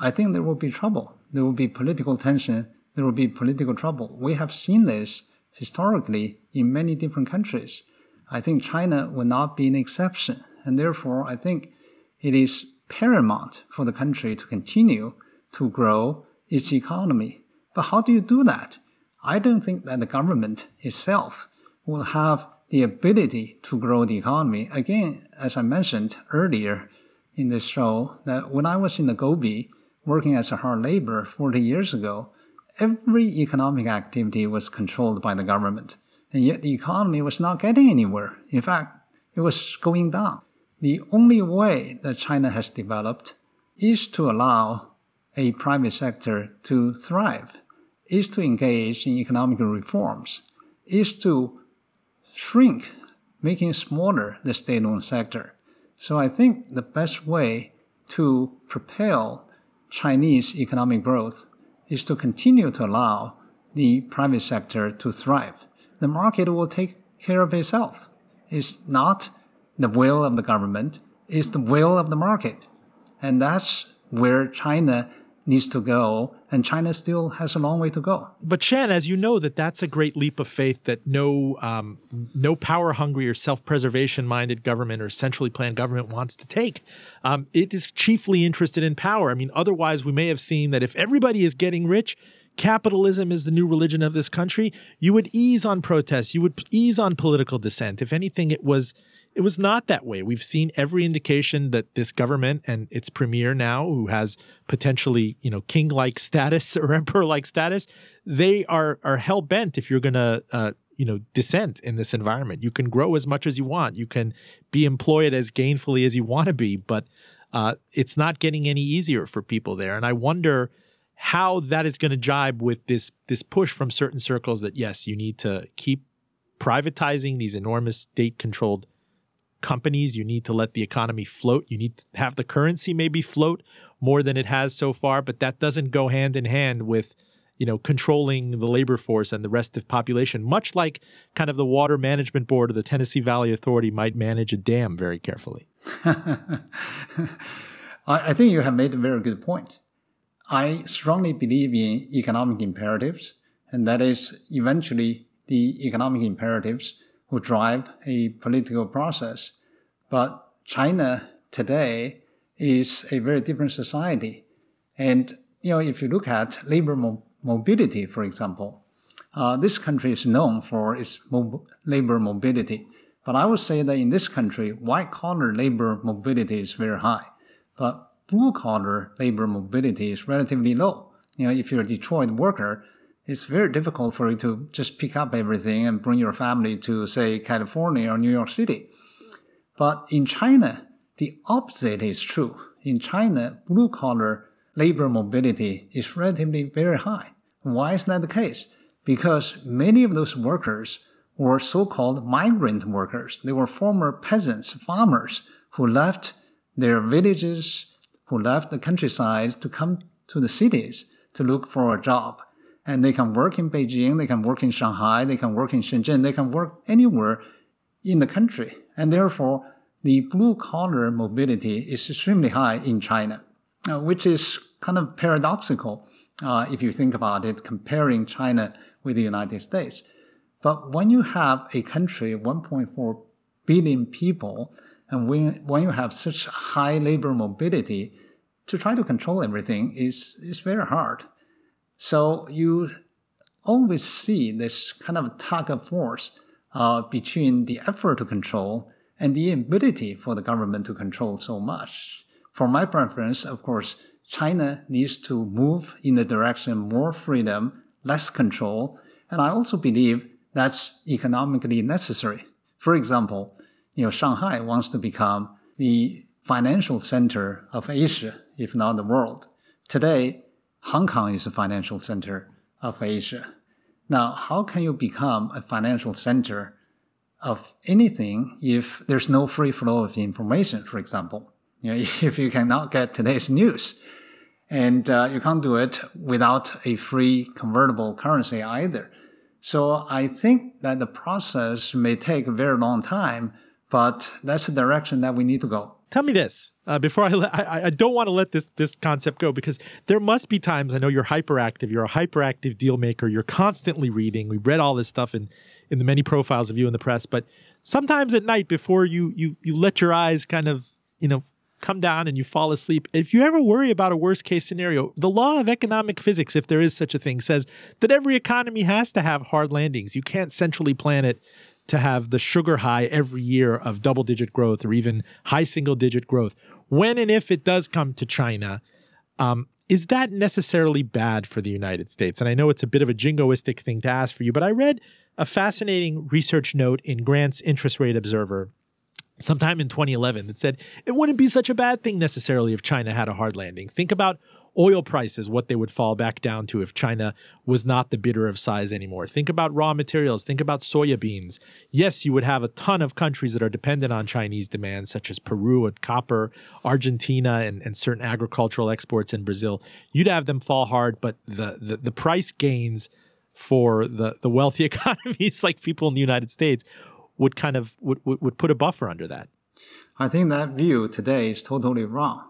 I think there will be trouble. There will be political tension there will be political trouble. We have seen this historically in many different countries. I think China will not be an exception. And therefore, I think it is paramount for the country to continue to grow its economy. But how do you do that? I don't think that the government itself will have the ability to grow the economy. Again, as I mentioned earlier in this show, that when I was in the Gobi working as a hard labor 40 years ago, every economic activity was controlled by the government, and yet the economy was not getting anywhere. In fact, it was going down. The only way that China has developed is to allow a private sector to thrive, is to engage in economic reforms, is to shrink, making smaller the state-owned sector. So I think the best way to propel Chinese economic growth is to continue to allow the private sector to thrive. The market will take care of itself. It's not the will of the government, it's the will of the market. And that's where China needs to go, and China still has a long way to go. But Shan, as you know, that that's a great leap of faith that no um, no power hungry or self preservation minded government or centrally planned government wants to take. Um, it is chiefly interested in power. I mean, otherwise we may have seen that if everybody is getting rich. Capitalism is the new religion of this country. You would ease on protests. You would ease on political dissent. If anything, it was it was not that way. We've seen every indication that this government and its premier now, who has potentially, you know, king-like status or emperor-like status, they are are hell bent if you're going to, uh, you know, dissent in this environment. You can grow as much as you want. You can be employed as gainfully as you want to be, but uh, it's not getting any easier for people there. And I wonder how that is going to jibe with this this push from certain circles that yes, you need to keep privatizing these enormous state-controlled companies. You need to let the economy float. You need to have the currency maybe float more than it has so far, but that doesn't go hand in hand with you know controlling the labor force and the rest of population much like kind of the water management board or the Tennessee Valley Authority might manage a dam very carefully. I think you have made a very good point. I strongly believe in economic imperatives, and that is eventually the economic imperatives who drive a political process. But China today is a very different society. And, you know, if you look at labor mo- mobility, for example, uh, this country is known for its mo- labor mobility. But I would say that in this country, white collar labor mobility is very high. But blue collar labor mobility is relatively low. You know, if you're a Detroit worker, it's very difficult for you to just pick up everything and bring your family to, say, California or New York City. But in China, the opposite is true. In China, blue collar labor mobility is relatively very high. Why is that the case? Because many of those workers were so called migrant workers. They were former peasants, farmers who left their villages, who left the countryside to come to the cities to look for a job. And they can work in Beijing, they can work in Shanghai, they can work in Shenzhen, they can work anywhere in the country. And therefore, the blue collar mobility is extremely high in China, uh, which is kind of paradoxical uh, if you think about it, comparing China with the United States. But when you have a country, 1.4 billion people, and when, when you have such high labor mobility, to try to control everything is, is very hard. So you always see this kind of tug of force uh, between the effort to control and the ability for the government to control so much. For my preference, of course, China needs to move in the direction more freedom, less control, and I also believe that's economically necessary. For example, you know, Shanghai wants to become the financial center of Asia, if not the world. Today, Hong Kong is the financial center of Asia. Now, how can you become a financial center of anything if there's no free flow of information, for example? You know, if you cannot get today's news, and uh, you can't do it without a free convertible currency either. So I think that the process may take a very long time, but that's the direction that we need to go. Tell me this uh, before I, I I don't want to let this this concept go because there must be times I know you're hyperactive. You're a hyperactive deal maker. You're constantly reading. We read all this stuff in in the many profiles of you in the press, but sometimes at night before you you you let your eyes kind of you know come down and you fall asleep. If you ever worry about a worst case scenario, the law of economic physics, if there is such a thing, says that every economy has to have hard landings. You can't centrally plan it to have the sugar high every year of double digit growth or even high single digit growth. When and if it does come to China, um, is that necessarily bad for the United States? And I know it's a bit of a jingoistic thing to ask for you, but I read a fascinating research note in Grant's Interest Rate Observer sometime in 2011 that said it wouldn't be such a bad thing necessarily if China had a hard landing. Think about oil prices, what they would fall back down to if China was not the bidder of size anymore. Think about raw materials. Think about soya beans. Yes, you would have a ton of countries that are dependent on Chinese demand, such as Peru and copper, Argentina, and, and certain agricultural exports in Brazil. You'd have them fall hard, but the, the, the price gains for the, the wealthy economies like people in the United States would kind of would, would put a buffer under that. I think that view today is totally wrong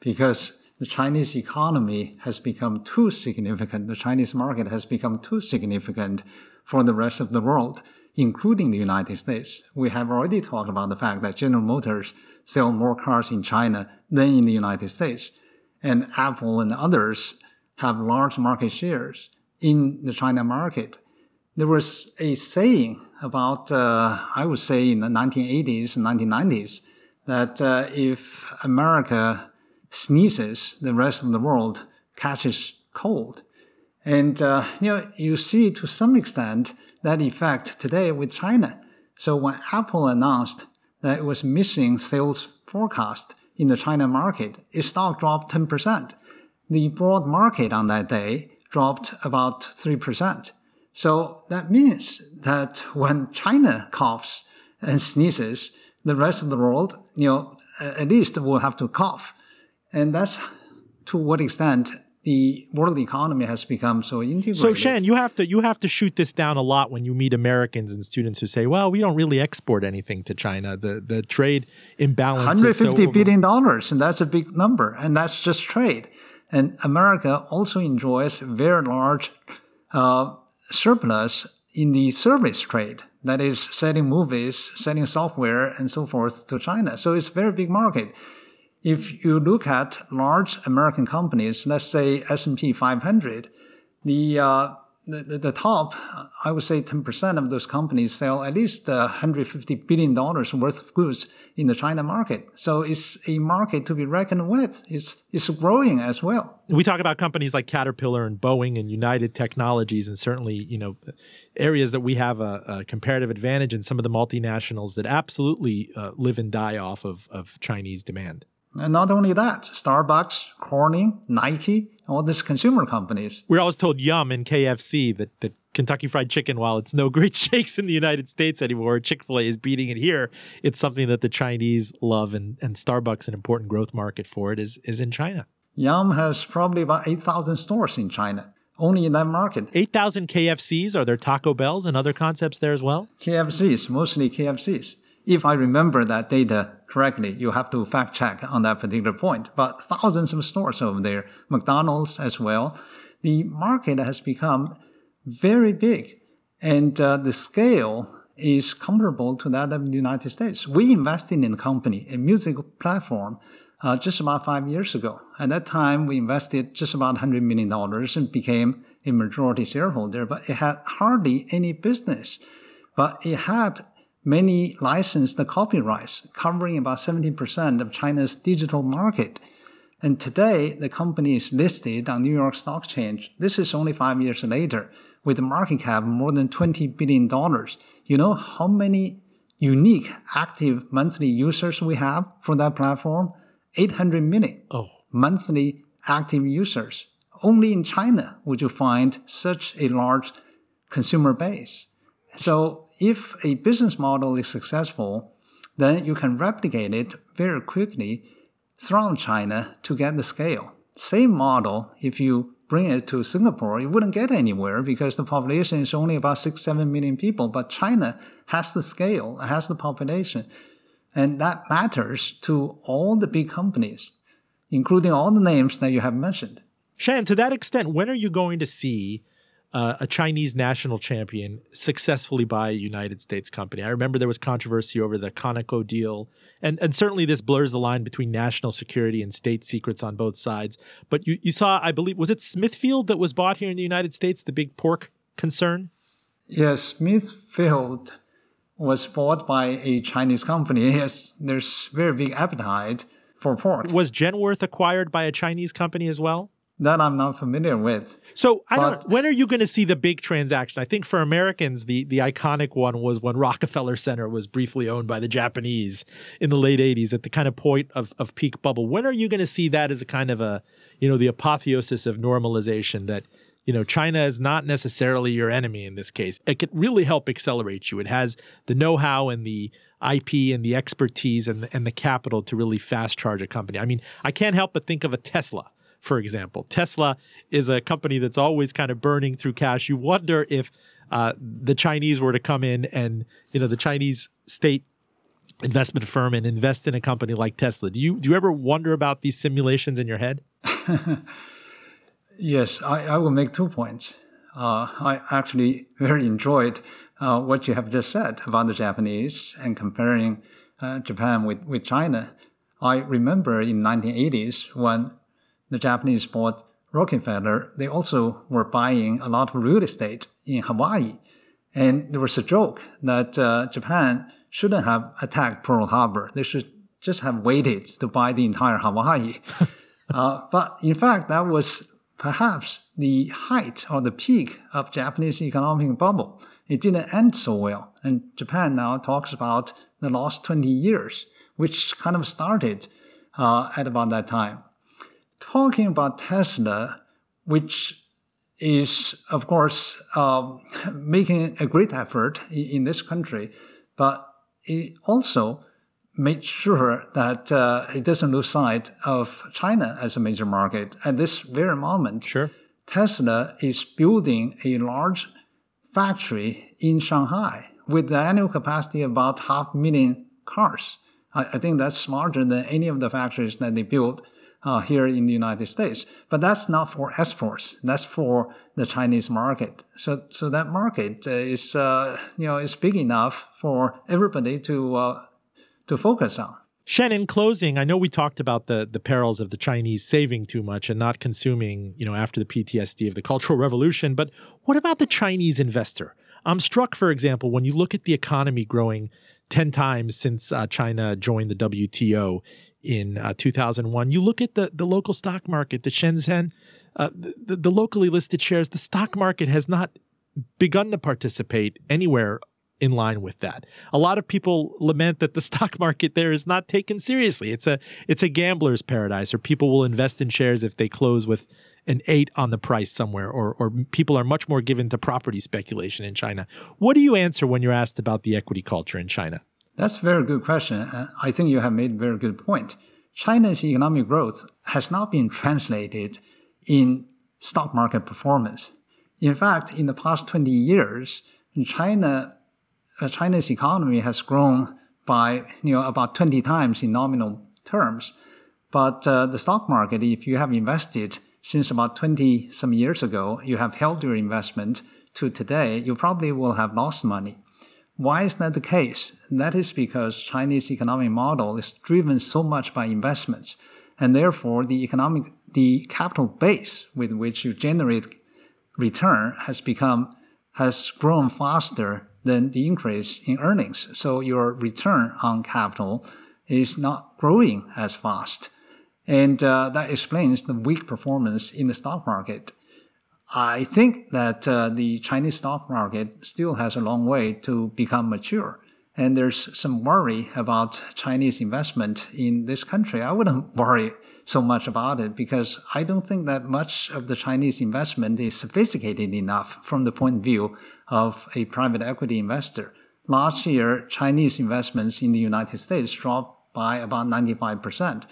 because the Chinese economy has become too significant. The Chinese market has become too significant for the rest of the world, including the United States. We have already talked about the fact that General Motors sell more cars in China than in the United States. And Apple and others have large market shares in the China market. There was a saying about, uh, I would say, in the 1980s and 1990s, that uh, if America sneezes, the rest of the world catches cold. And uh, you know, you see to some extent that effect today with China. So when Apple announced that it was missing sales forecast in the China market, its stock dropped 10%. The broad market on that day dropped about 3%. So that means that when China coughs and sneezes, the rest of the world, you know, at least will have to cough. And that's to what extent the world economy has become so integrated. So Shan, you have to you have to shoot this down a lot when you meet Americans and students who say, "Well, we don't really export anything to China. The the trade imbalance 150 so billion dollars, and that's a big number, and that's just trade. And America also enjoys very large uh, surplus in the service trade, that is selling movies, selling software, and so forth to China. So it's a very big market. If you look at large American companies, let's say S&P 500, the uh, the, the, top, I would say 10% of those companies sell at least $150 billion worth of goods in the China market. So it's a market to be reckoned with. It's, it's growing as well. We talk about companies like Caterpillar and Boeing and United Technologies, and certainly, you know, areas that we have a, a comparative advantage in some of the multinationals that absolutely uh, live and die off of, of Chinese demand. And not only that, Starbucks, Corning, Nike, all these consumer companies. We're always told Yum and KFC that, that Kentucky Fried Chicken, while it's no great shakes in the United States anymore, Chick fil A is beating it here. It's something that the Chinese love, and, and Starbucks, an important growth market for it, is, is in China. Yum has probably about 8,000 stores in China, only in that market. 8,000 KFCs? Are there Taco Bells and other concepts there as well? KFCs, mostly KFCs if I remember that data correctly, you have to fact check on that particular point. But thousands of stores over there, McDonald's as well. The market has become very big, and uh, the scale is comparable to that of the United States. We invested in a company, a music platform, uh, just about five years ago. At that time, we invested just about $100 million and became a majority shareholder, but it had hardly any business. But it had many licensed the copyrights, covering about 70% of China's digital market. And today, the company is listed on New York Stock Exchange. This is only five years later, with a market cap more than $20 billion. You know how many unique active monthly users we have for that platform? 800 million oh. monthly active users. Only in China would you find such a large consumer base. So if a business model is successful, then you can replicate it very quickly throughout China to get the scale. Same model, if you bring it to Singapore, you wouldn't get anywhere because the population is only about six, seven million people. But China has the scale, has the population, and that matters to all the big companies, including all the names that you have mentioned. Shan, to that extent, when are you going to see uh, a Chinese national champion successfully by a United States company. I remember there was controversy over the Conoco deal, and and certainly this blurs the line between national security and state secrets on both sides. But you you saw, I believe, was it Smithfield that was bought here in the United States, the big pork concern? Yes, Smithfield was bought by a Chinese company. Yes, there's very big appetite for pork. Was Genworth acquired by a Chinese company as well? That I'm not familiar with. So I but, don't. When are you going to see the big transaction? I think for Americans, the the iconic one was when Rockefeller Center was briefly owned by the Japanese in the late '80s at the kind of point of of peak bubble. When are you going to see that as a kind of a you know the apotheosis of normalization that you know China is not necessarily your enemy in this case. It could really help accelerate you. It has the know-how and the IP and the expertise and the, and the capital to really fast charge a company. I mean, I can't help but think of a Tesla for example. Tesla is a company that's always kind of burning through cash. You wonder if uh, the Chinese were to come in and, you know, the Chinese state investment firm and invest in a company like Tesla. Do you do you ever wonder about these simulations in your head? yes, I, I will make two points. Uh, I actually very enjoyed uh, what you have just said about the Japanese and comparing uh, Japan with, with China. I remember in 1980s when the Japanese bought Rockefeller, they also were buying a lot of real estate in Hawaii. And there was a joke that uh, Japan shouldn't have attacked Pearl Harbor. They should just have waited to buy the entire Hawaii. uh, but in fact, that was perhaps the height or the peak of Japanese economic bubble. It didn't end so well. And Japan now talks about the last 20 years, which kind of started uh, at about that time talking about Tesla, which is, of course, um, making a great effort in, in, this country, but it also made sure that uh, it doesn't lose sight of China as a major market. At this very moment, sure. Tesla is building a large factory in Shanghai with the annual capacity of about half a million cars. I, I think that's larger than any of the factories that they built uh, here in the United States. But that's not for exports. That's for the Chinese market. So, so that market uh, is, uh, you know, is big enough for everybody to uh, to focus on. Shan, in closing, I know we talked about the the perils of the Chinese saving too much and not consuming, you know, after the PTSD of the Cultural Revolution, but what about the Chinese investor? I'm struck, for example, when you look at the economy growing 10 times since uh, China joined the WTO in uh, 2001. You look at the, the local stock market, the Shenzhen, uh, the, the locally listed shares, the stock market has not begun to participate anywhere in line with that. A lot of people lament that the stock market there is not taken seriously. It's a it's a gambler's paradise, or people will invest in shares if they close with an eight on the price somewhere, or or people are much more given to property speculation in China. What do you answer when you're asked about the equity culture in China? That's a very good question. I think you have made a very good point. China's economic growth has not been translated in stock market performance. In fact, in the past 20 years, China uh, China's economy has grown by you know about 20 times in nominal terms. But uh, the stock market, if you have invested since about 20 some years ago, you have held your investment to today, you probably will have lost money. Why is that the case? That is because Chinese economic model is driven so much by investments, and therefore the economic the capital base with which you generate return has become has grown faster than the increase in earnings. So your return on capital is not growing as fast. And uh, that explains the weak performance in the stock market. I think that uh, the Chinese stock market still has a long way to become mature. And there's some worry about Chinese investment in this country. I wouldn't worry so much about it because I don't think that much of the Chinese investment is sophisticated enough from the point of view of a private equity investor. Last year, Chinese investments in the United States dropped by about 95%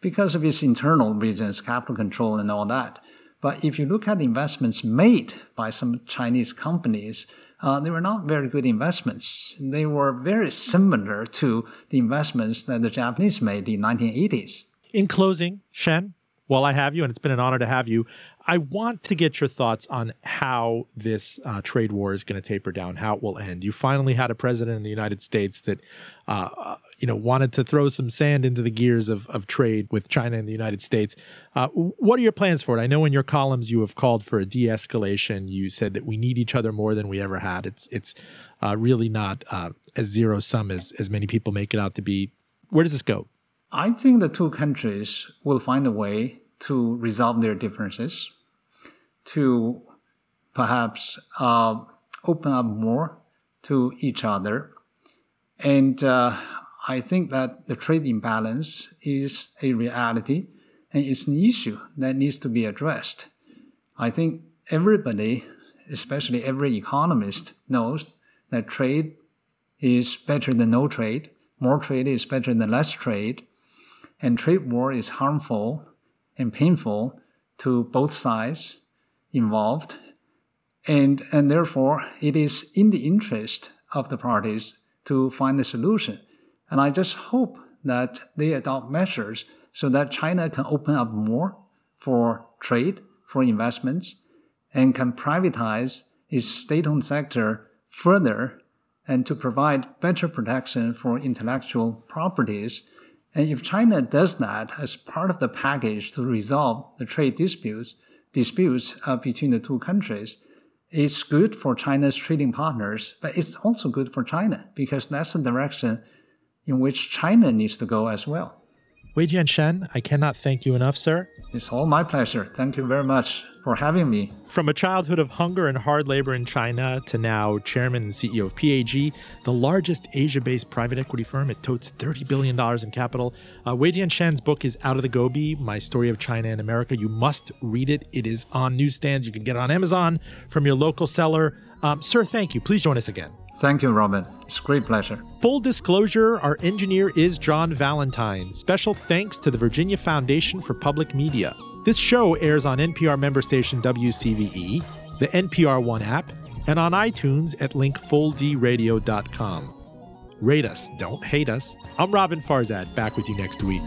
because of its internal reasons, capital control and all that. But if you look at the investments made by some Chinese companies, uh, they were not very good investments. They were very similar to the investments that the Japanese made in the 1980s. In closing, Shan, while I have you, and it's been an honor to have you, I want to get your thoughts on how this uh, trade war is going to taper down, how it will end. You finally had a president in the United States that, uh, uh, you know, wanted to throw some sand into the gears of, of trade with China and the United States. Uh, what are your plans for it? I know in your columns you have called for a de-escalation. You said that we need each other more than we ever had. It's it's uh, really not uh, as zero sum as as many people make it out to be. Where does this go? I think the two countries will find a way to resolve their differences, to perhaps uh, open up more to each other. And uh, I think that the trade imbalance is a reality and it's an issue that needs to be addressed. I think everybody, especially every economist, knows that trade is better than no trade, more trade is better than less trade, and trade war is harmful and painful to both sides involved. And, and therefore, it is in the interest of the parties to find a solution. And I just hope that they adopt measures so that China can open up more for trade, for investments, and can privatize its state owned sector further and to provide better protection for intellectual properties and if China does that as part of the package to resolve the trade disputes, disputes uh, between the two countries, it's good for China's trading partners, but it's also good for China because that's the direction in which China needs to go as well. Weijian Shan, I cannot thank you enough, sir. It's all my pleasure. Thank you very much for having me. From a childhood of hunger and hard labor in China to now chairman and CEO of PAG, the largest Asia based private equity firm, it totes $30 billion in capital. Uh, Weijian Shan's book is Out of the Gobi My Story of China and America. You must read it. It is on newsstands. You can get it on Amazon from your local seller. Um, sir, thank you. Please join us again. Thank you, Roben. It's a great pleasure. Full disclosure our engineer is John Valentine. Special thanks to the Virginia Foundation for Public Media. This show airs on NPR member station WCVE, the NPR One app, and on iTunes at linkfulldradio.com. Rate us, don't hate us. I'm Roben Farzad, back with you next week.